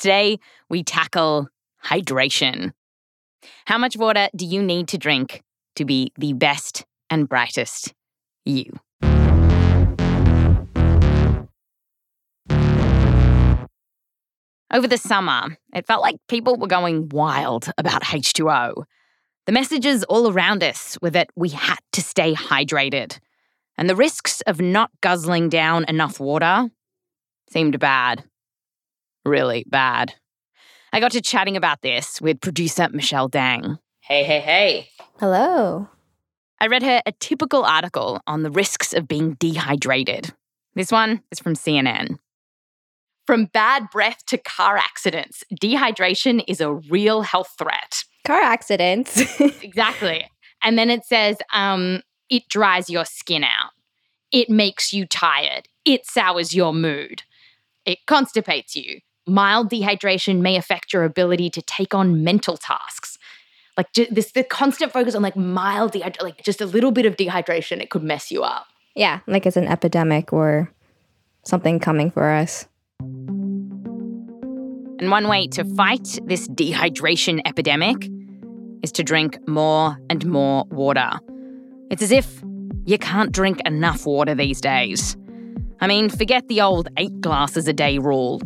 Today, we tackle hydration. How much water do you need to drink to be the best and brightest you? Over the summer, it felt like people were going wild about H2O. The messages all around us were that we had to stay hydrated, and the risks of not guzzling down enough water seemed bad. Really bad. I got to chatting about this with producer Michelle Dang. Hey, hey, hey. Hello. I read her a typical article on the risks of being dehydrated. This one is from CNN. From bad breath to car accidents, dehydration is a real health threat. Car accidents. exactly. And then it says um, it dries your skin out, it makes you tired, it sours your mood, it constipates you. Mild dehydration may affect your ability to take on mental tasks. Like this, the constant focus on like mild dehydration, like just a little bit of dehydration, it could mess you up. yeah, like it's an epidemic or something coming for us. And one way to fight this dehydration epidemic is to drink more and more water. It's as if you can't drink enough water these days. I mean, forget the old eight glasses a day rule.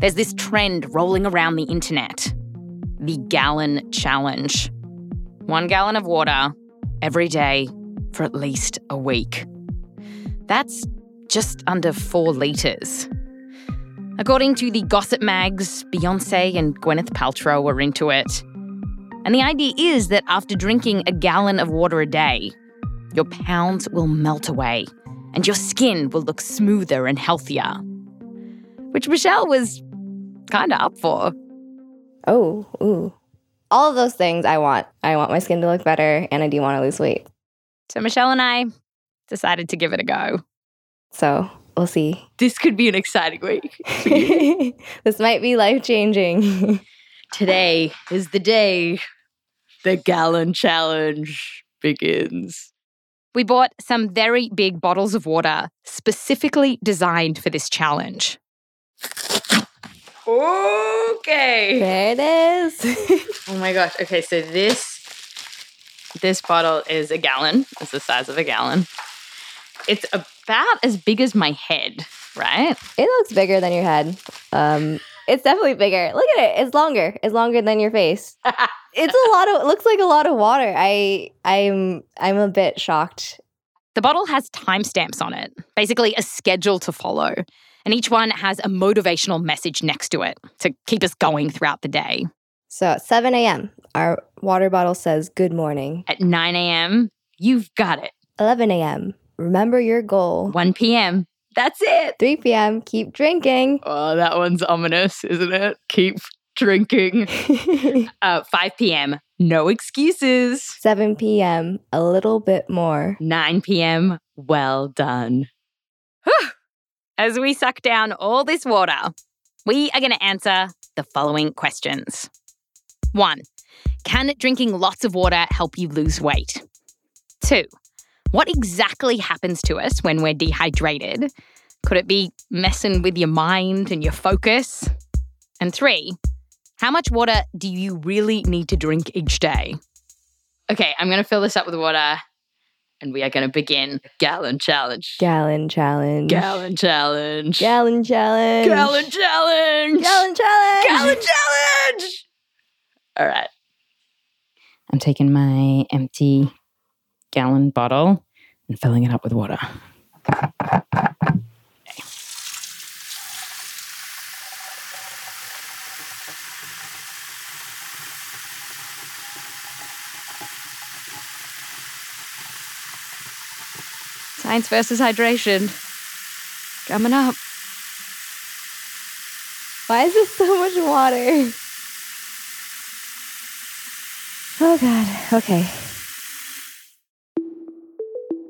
There's this trend rolling around the internet the gallon challenge. One gallon of water every day for at least a week. That's just under four litres. According to the gossip mags, Beyonce and Gwyneth Paltrow were into it. And the idea is that after drinking a gallon of water a day, your pounds will melt away and your skin will look smoother and healthier. Which Michelle was kind of up for. Oh, ooh. All of those things I want. I want my skin to look better and I do want to lose weight. So Michelle and I decided to give it a go. So we'll see. This could be an exciting week. this might be life changing. Today is the day the gallon challenge begins. We bought some very big bottles of water specifically designed for this challenge. Okay. there it is. Oh my gosh. Okay, so this this bottle is a gallon. It's the size of a gallon. It's about as big as my head, right? it looks bigger than your head. Um, it's definitely bigger. Look at it. It's longer. It's longer than your face. It's a lot of. It looks like a lot of water. I I'm I'm a bit shocked. The bottle has timestamps on it, basically a schedule to follow. And each one has a motivational message next to it to keep us going throughout the day. So at 7 a.m., our water bottle says good morning. At 9 a.m., you've got it. 11 a.m., remember your goal. 1 p.m., that's it. 3 p.m., keep drinking. Oh, that one's ominous, isn't it? Keep drinking. Uh, 5 p.m., no excuses. 7 p.m., a little bit more. 9 p.m., well done. As we suck down all this water, we are going to answer the following questions. One, can drinking lots of water help you lose weight? Two, what exactly happens to us when we're dehydrated? Could it be messing with your mind and your focus? And three, how much water do you really need to drink each day? Okay, I'm going to fill this up with water and we are going to begin gallon challenge. Gallon challenge. Gallon challenge. Gallon challenge. Gallon challenge. Gallon challenge. Gallon challenge. All right. I'm taking my empty gallon bottle and filling it up with water. Science versus hydration. Coming up. Why is this so much water? Oh, God. Okay.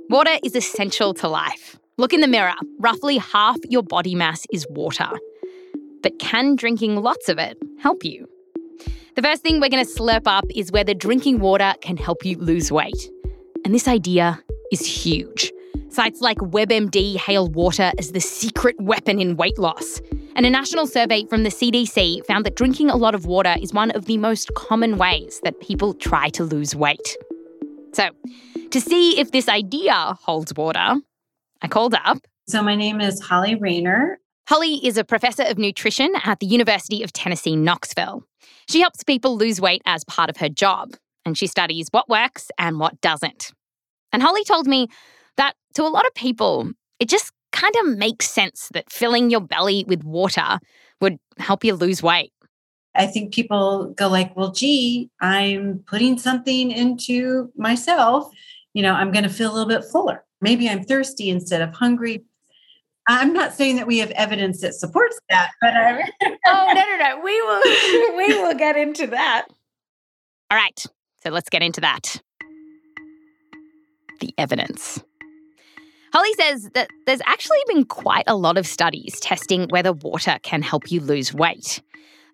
Water is essential to life. Look in the mirror. Roughly half your body mass is water. But can drinking lots of it help you? The first thing we're going to slurp up is whether drinking water can help you lose weight. And this idea is huge. Sites like WebMD hail water as the secret weapon in weight loss. And a national survey from the CDC found that drinking a lot of water is one of the most common ways that people try to lose weight. So, to see if this idea holds water, I called up. So, my name is Hollie Raynor. Hollie is a professor of nutrition at the University of Tennessee, Knoxville. She helps people lose weight as part of her job, and she studies what works and what doesn't. And Hollie told me that to a lot of people, it just kind of makes sense that filling your belly with water would help you lose weight. I think people go like, well, gee, I'm putting something into myself. You know, I'm going to feel a little bit fuller. Maybe I'm thirsty instead of hungry. I'm not saying that we have evidence that supports that, but I. oh no no no! We will we will get into that. All right, so let's get into that. The evidence. Hollie says that there's actually been quite a lot of studies testing whether water can help you lose weight.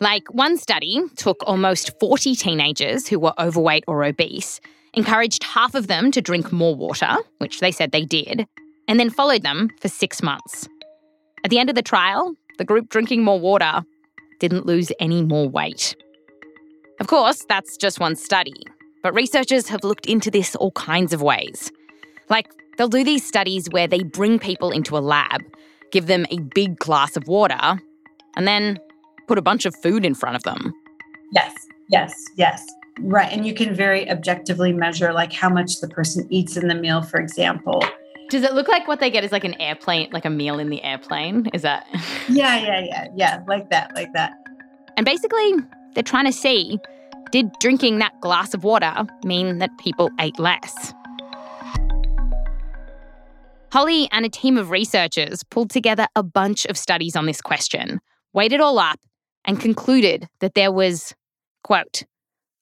Like one study took almost 40 teenagers who were overweight or obese, encouraged half of them to drink more water, which they said they did, and then followed them for six months. At the end of the trial, the group drinking more water didn't lose any more weight. Of course, that's just one study, but researchers have looked into this all kinds of ways. Like, they'll do these studies where they bring people into a lab, give them a big glass of water, and then put a bunch of food in front of them. Yes, yes, yes. Right. And you can very objectively measure like how much the person eats in the meal, for example. Does it look like what they get is like an airplane, like a meal in the airplane? Is that? yeah, yeah, yeah, yeah. Like that, like that. And basically, they're trying to see did drinking that glass of water mean that people ate less? Hollie and a team of researchers pulled together a bunch of studies on this question, weighed it all up, and concluded that there was, quote,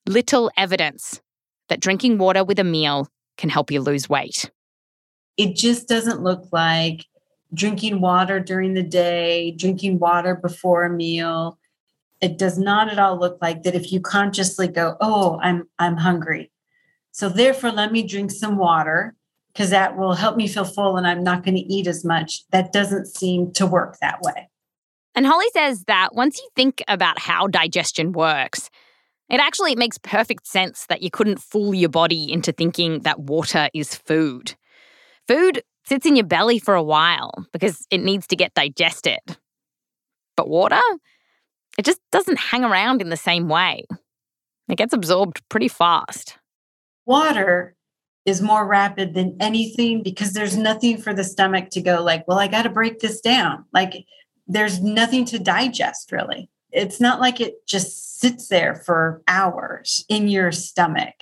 little evidence that drinking water with a meal can help you lose weight. It just doesn't look like drinking water during the day, drinking water before a meal. It does not at all look like that if you consciously go, "Oh, I'm I'm hungry." So therefore let me drink some water because that will help me feel full and I'm not going to eat as much. That doesn't seem to work that way. And Hollie says that once you think about how digestion works, it actually makes perfect sense that you couldn't fool your body into thinking that water is food. Food sits in your belly for a while because it needs to get digested. But water, it just doesn't hang around in the same way. It gets absorbed pretty fast. Water is more rapid than anything because there's nothing for the stomach to go like, well, I got to break this down. Like there's nothing to digest really it's not like it just sits there for hours in your stomach.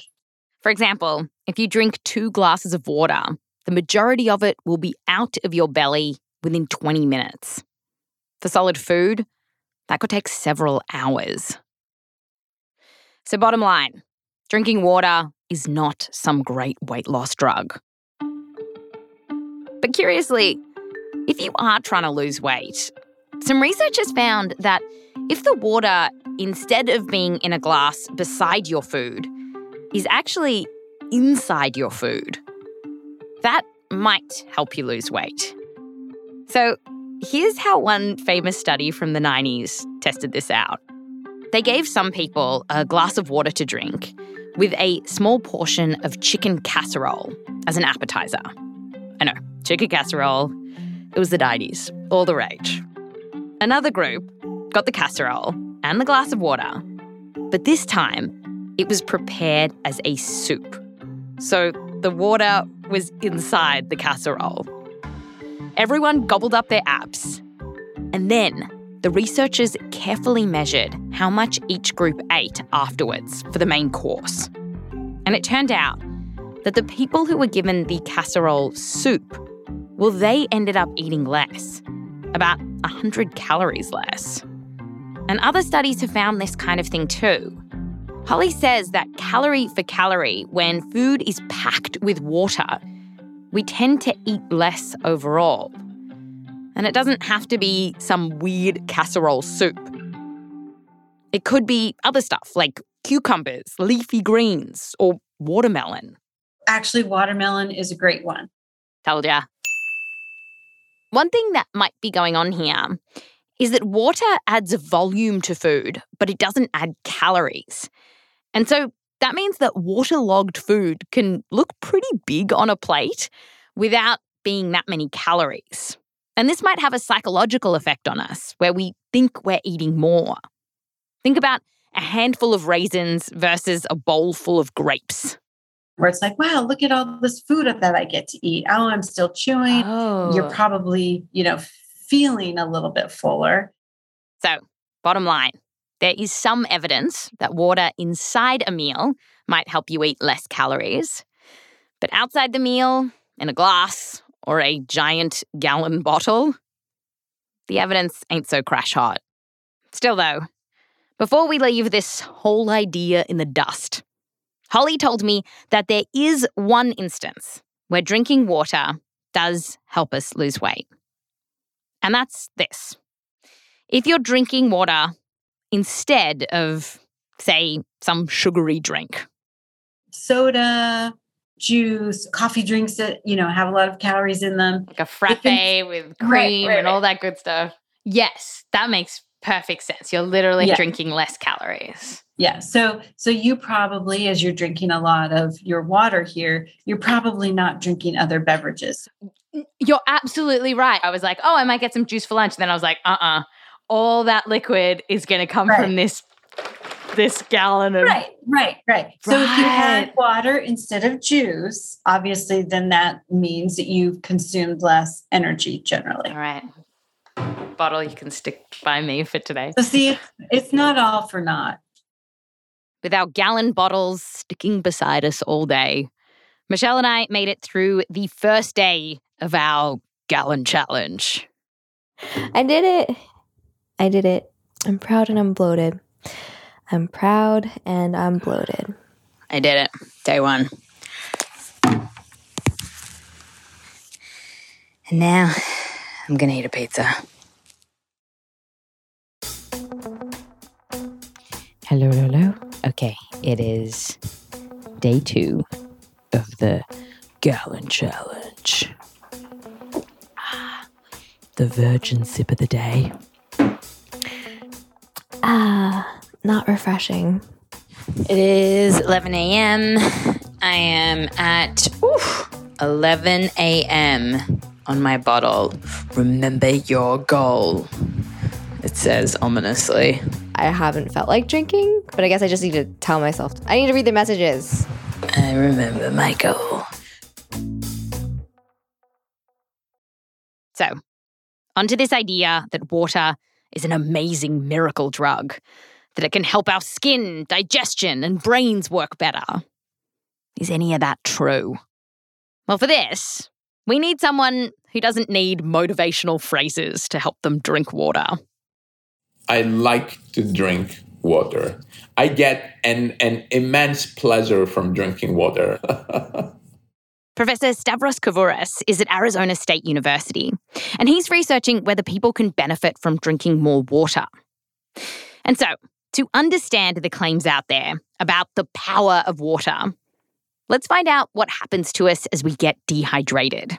For example, if you drink two glasses of water, the majority of it will be out of your belly within 20 minutes. For solid food, that could take several hours. So, bottom line drinking water is not some great weight loss drug. But curiously, if you are trying to lose weight, some researchers found that if the water, instead of being in a glass beside your food, is actually inside your food, that might help you lose weight. So, here's how one famous study from the 90s tested this out. They gave some people a glass of water to drink with a small portion of chicken casserole as an appetizer. I know, chicken casserole, it was the 90s, all the rage. Another group got the casserole and the glass of water, but this time it was prepared as a soup. So the water was inside the casserole. Everyone gobbled up their apps. And then the researchers carefully measured how much each group ate afterwards for the main course. And it turned out that the people who were given the casserole soup, well, they ended up eating less, about 100 calories less. And other studies have found this kind of thing too. Hollie says that calorie for calorie, when food is packed with water, we tend to eat less overall. And it doesn't have to be some weird casserole soup. It could be other stuff like cucumbers, leafy greens, or watermelon. Actually, watermelon is a great one. Told ya. One thing that might be going on here is that water adds volume to food, but it doesn't add calories. And so that means that waterlogged food can look pretty big on a plate without being that many calories. And this might have a psychological effect on us where we think we're eating more. Think about a handful of raisins versus a bowl full of grapes. Where it's like, wow, look at all this food that I get to eat. Oh, I'm still chewing. Oh. You're probably, you know, feeling a little bit fuller. So, bottom line, there is some evidence that water inside a meal might help you eat less calories. But outside the meal, in a glass or a giant gallon bottle, the evidence ain't so crash hot. Still, though, before we leave this whole idea in the dust, Hollie told me that there is one instance where drinking water does help us lose weight. And that's this. If you're drinking water instead of, say, some sugary drink, Soda, juice, coffee drinks that, you know, have a lot of calories in them. like a frappe with cream Right, right, and all that good stuff. Yes, that makes perfect sense. You're literally Yeah. drinking less calories. Yeah. So so you probably as you're drinking a lot of your water here, you're probably not drinking other beverages. You're absolutely right. I was like, oh, I might get some juice for lunch. And then I was like, uh uh All that liquid is going to come Right. from this this gallon of. Right, right, right. So if you had water instead of juice, obviously then that means that you've consumed less energy generally. All right. Bottle you can stick by me for today. So see, it's, it's not all for naught. With our gallon bottles sticking beside us all day, Michelle and I made it through the first day of our gallon challenge. I did it. I did it. I'm proud and I'm bloated. I'm proud and I'm bloated. I did it. Day one. And now I'm going to eat a pizza. Hello, hello. Okay, it is day two of the gallon challenge. Ah, The virgin sip of the day. Not refreshing. It is 11 a.m. I am at oof, 11 a.m. on my bottle. Remember your goal. It says ominously. I haven't felt like drinking, but I guess I just need to tell myself. I need to read the messages. I remember my goal. So, onto this idea that water is an amazing miracle drug, that it can help our skin, digestion, and brains work better. Is any of that true? Well, for this, we need someone who doesn't need motivational phrases to help them drink water. I like to drink water. I get an, an immense pleasure from drinking water. Professor Stavros Kavouras is at Arizona State University, and he's researching whether people can benefit from drinking more water. And so, to understand the claims out there about the power of water, let's find out what happens to us as we get dehydrated.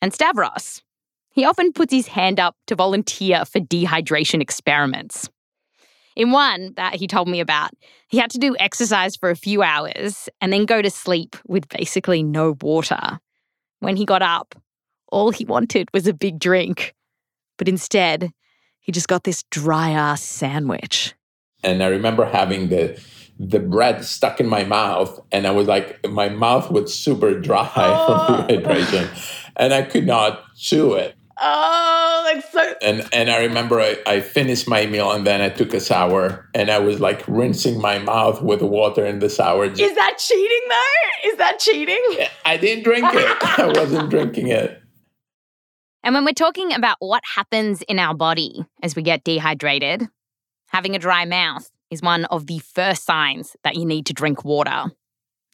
And Stavros, he often puts his hand up to volunteer for dehydration experiments. In one that he told me about, he had to do exercise for a few hours and then go to sleep with basically no water. When he got up, all he wanted was a big drink. But instead, he just got this dry ass sandwich. And I remember having the the bread stuck in my mouth, and I was like, my mouth was super dry from dehydration, oh. and I could not chew it. Oh, that's so. And and I remember I, I finished my meal, and then I took a shower, and I was like rinsing my mouth with water in the shower. Is that cheating though? Is that cheating? I didn't drink it. I wasn't drinking it. And when we're talking about what happens in our body as we get dehydrated, Having a dry mouth is one of the first signs that you need to drink water.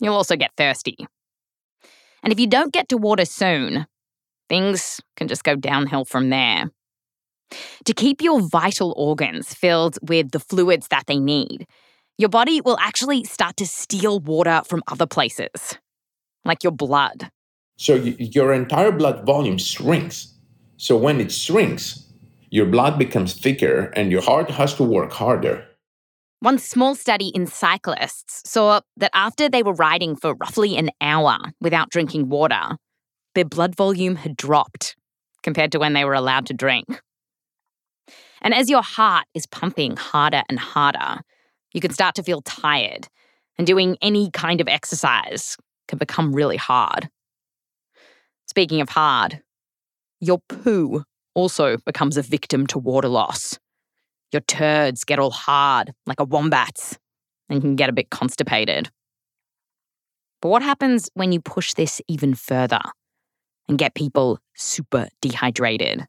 You'll also get thirsty. And if you don't get to water soon, things can just go downhill from there. To keep your vital organs filled with the fluids that they need, your body will actually start to steal water from other places, like your blood. So your entire blood volume shrinks. So when it shrinks, your blood becomes thicker and your heart has to work harder. One small study in cyclists saw that after they were riding for roughly an hour without drinking water, their blood volume had dropped compared to when they were allowed to drink. And as your heart is pumping harder and harder, you can start to feel tired, and doing any kind of exercise can become really hard. Speaking of hard, your poo also becomes a victim to water loss. Your turds get all hard, like a wombat's, and can get a bit constipated. But what happens when you push this even further and get people super dehydrated?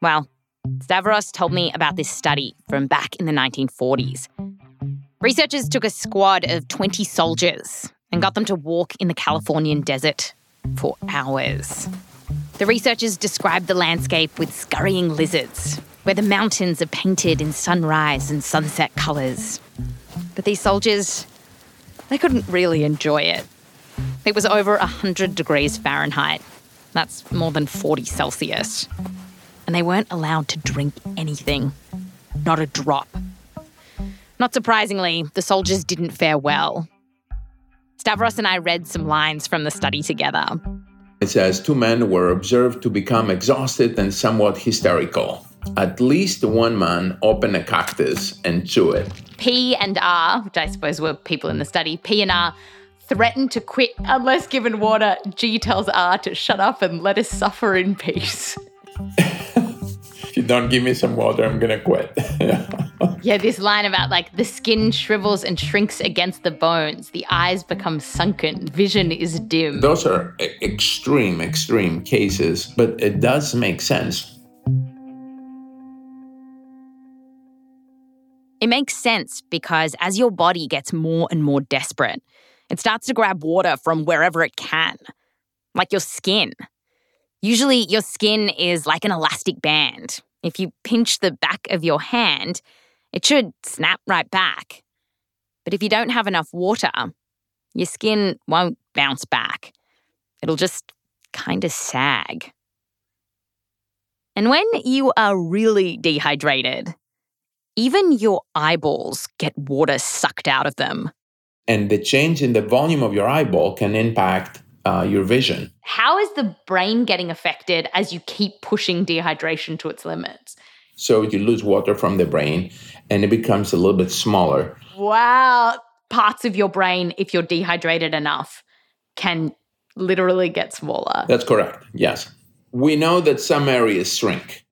Well, Stavros told me about this study from back in the 1940s. Researchers took a squad of 20 soldiers and got them to walk in the Californian desert for hours. The researchers described the landscape with scurrying lizards, where the mountains are painted in sunrise and sunset colours. But these soldiers, they couldn't really enjoy it. It was over 100 degrees Fahrenheit. That's more than 40 Celsius. And they weren't allowed to drink anything, not a drop. Not surprisingly, the soldiers didn't fare well. Stavros and I read some lines from the study together. It says two men were observed to become exhausted and somewhat hysterical. At least one man opened a cactus and chewed it. P and R, which I suppose were people in the study, P and R threatened to quit unless given water. G tells R to shut up and let us suffer in peace. If you don't give me some water, I'm gonna quit. Yeah, this line about like the skin shrivels and shrinks against the bones, the eyes become sunken, vision is dim. Those are extreme, extreme cases, but it does make sense. It makes sense because as your body gets more and more desperate, it starts to grab water from wherever it can, like your skin. Usually, your skin is like an elastic band. If you pinch the back of your hand, it should snap right back. But if you don't have enough water, your skin won't bounce back. It'll just kind of sag. And when you are really dehydrated, even your eyeballs get water sucked out of them. And the change in the volume of your eyeball can impact uh, your vision. How is the brain getting affected as you keep pushing dehydration to its limits? So you lose water from the brain and it becomes a little bit smaller. Wow. Parts of your brain, if you're dehydrated enough, can literally get smaller. That's correct, yes. We know that some areas shrink.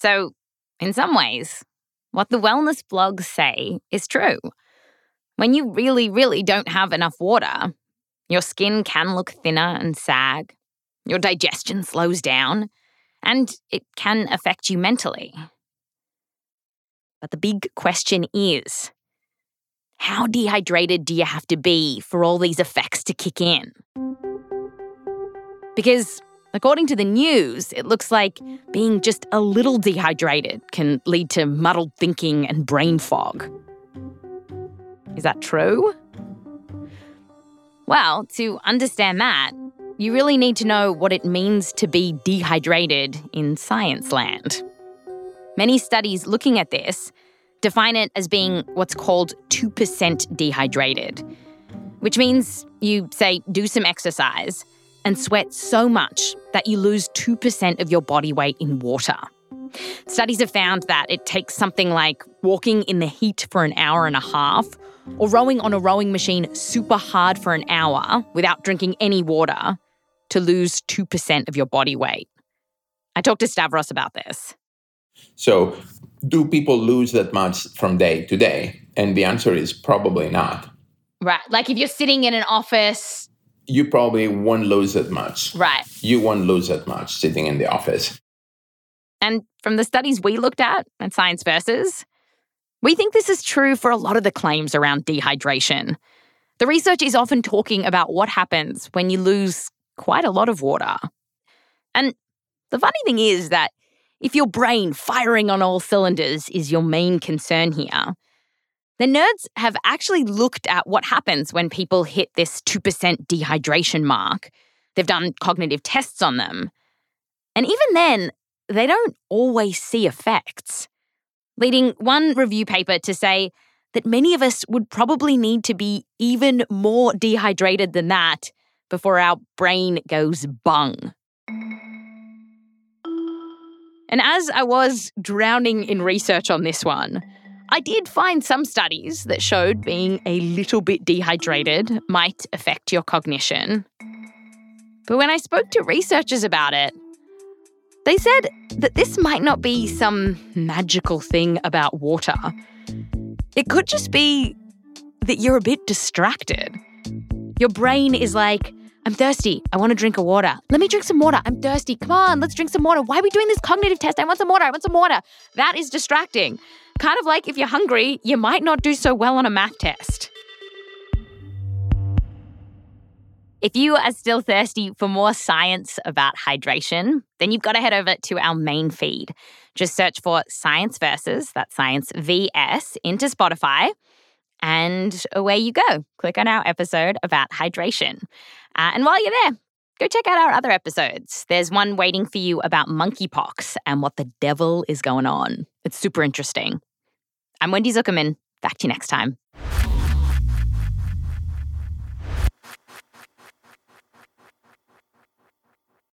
So, in some ways, what the wellness blogs say is true. When you really, really don't have enough water, your skin can look thinner and sag, your digestion slows down, and it can affect you mentally. But the big question is how dehydrated do you have to be for all these effects to kick in? Because, according to the news, it looks like being just a little dehydrated can lead to muddled thinking and brain fog. Is that true? Well, to understand that, you really need to know what it means to be dehydrated in science land. Many studies looking at this define it as being what's called 2% dehydrated, which means you, say, do some exercise and sweat so much that you lose 2% of your body weight in water. Studies have found that it takes something like walking in the heat for an hour and a half or rowing on a rowing machine super hard for an hour without drinking any water to lose 2% of your body weight. I talked to Stavros about this. So, do people lose that much from day to day? And the answer is probably not. Right. Like if you're sitting in an office. You probably won't lose that much. Right. You won't lose that much sitting in the office. And from the studies we looked at at Science Versus, we think this is true for a lot of the claims around dehydration. The research is often talking about what happens when you lose quite a lot of water. And the funny thing is that if your brain firing on all cylinders is your main concern here, the nerds have actually looked at what happens when people hit this 2% dehydration mark. They've done cognitive tests on them. And even then, they don't always see effects, leading one review paper to say that many of us would probably need to be even more dehydrated than that before our brain goes bung. And as I was drowning in research on this one, I did find some studies that showed being a little bit dehydrated might affect your cognition. But when I spoke to researchers about it, they said that this might not be some magical thing about water. It could just be that you're a bit distracted. Your brain is like, I'm thirsty. I want to drink a water. Let me drink some water. I'm thirsty. Come on, let's drink some water. Why are we doing this cognitive test? I want some water. I want some water. That is distracting. Kind of like if you're hungry, you might not do so well on a math test. If you are still thirsty for more science about hydration, then you've got to head over to our main feed. Just search for Science Versus, that's Science VS, into Spotify, and away you go. Click on our episode about hydration. Uh, and while you're there, go check out our other episodes. There's one waiting for you about monkeypox and what the devil is going on. It's super interesting. I'm Wendy Zuckerman. Back to you next time.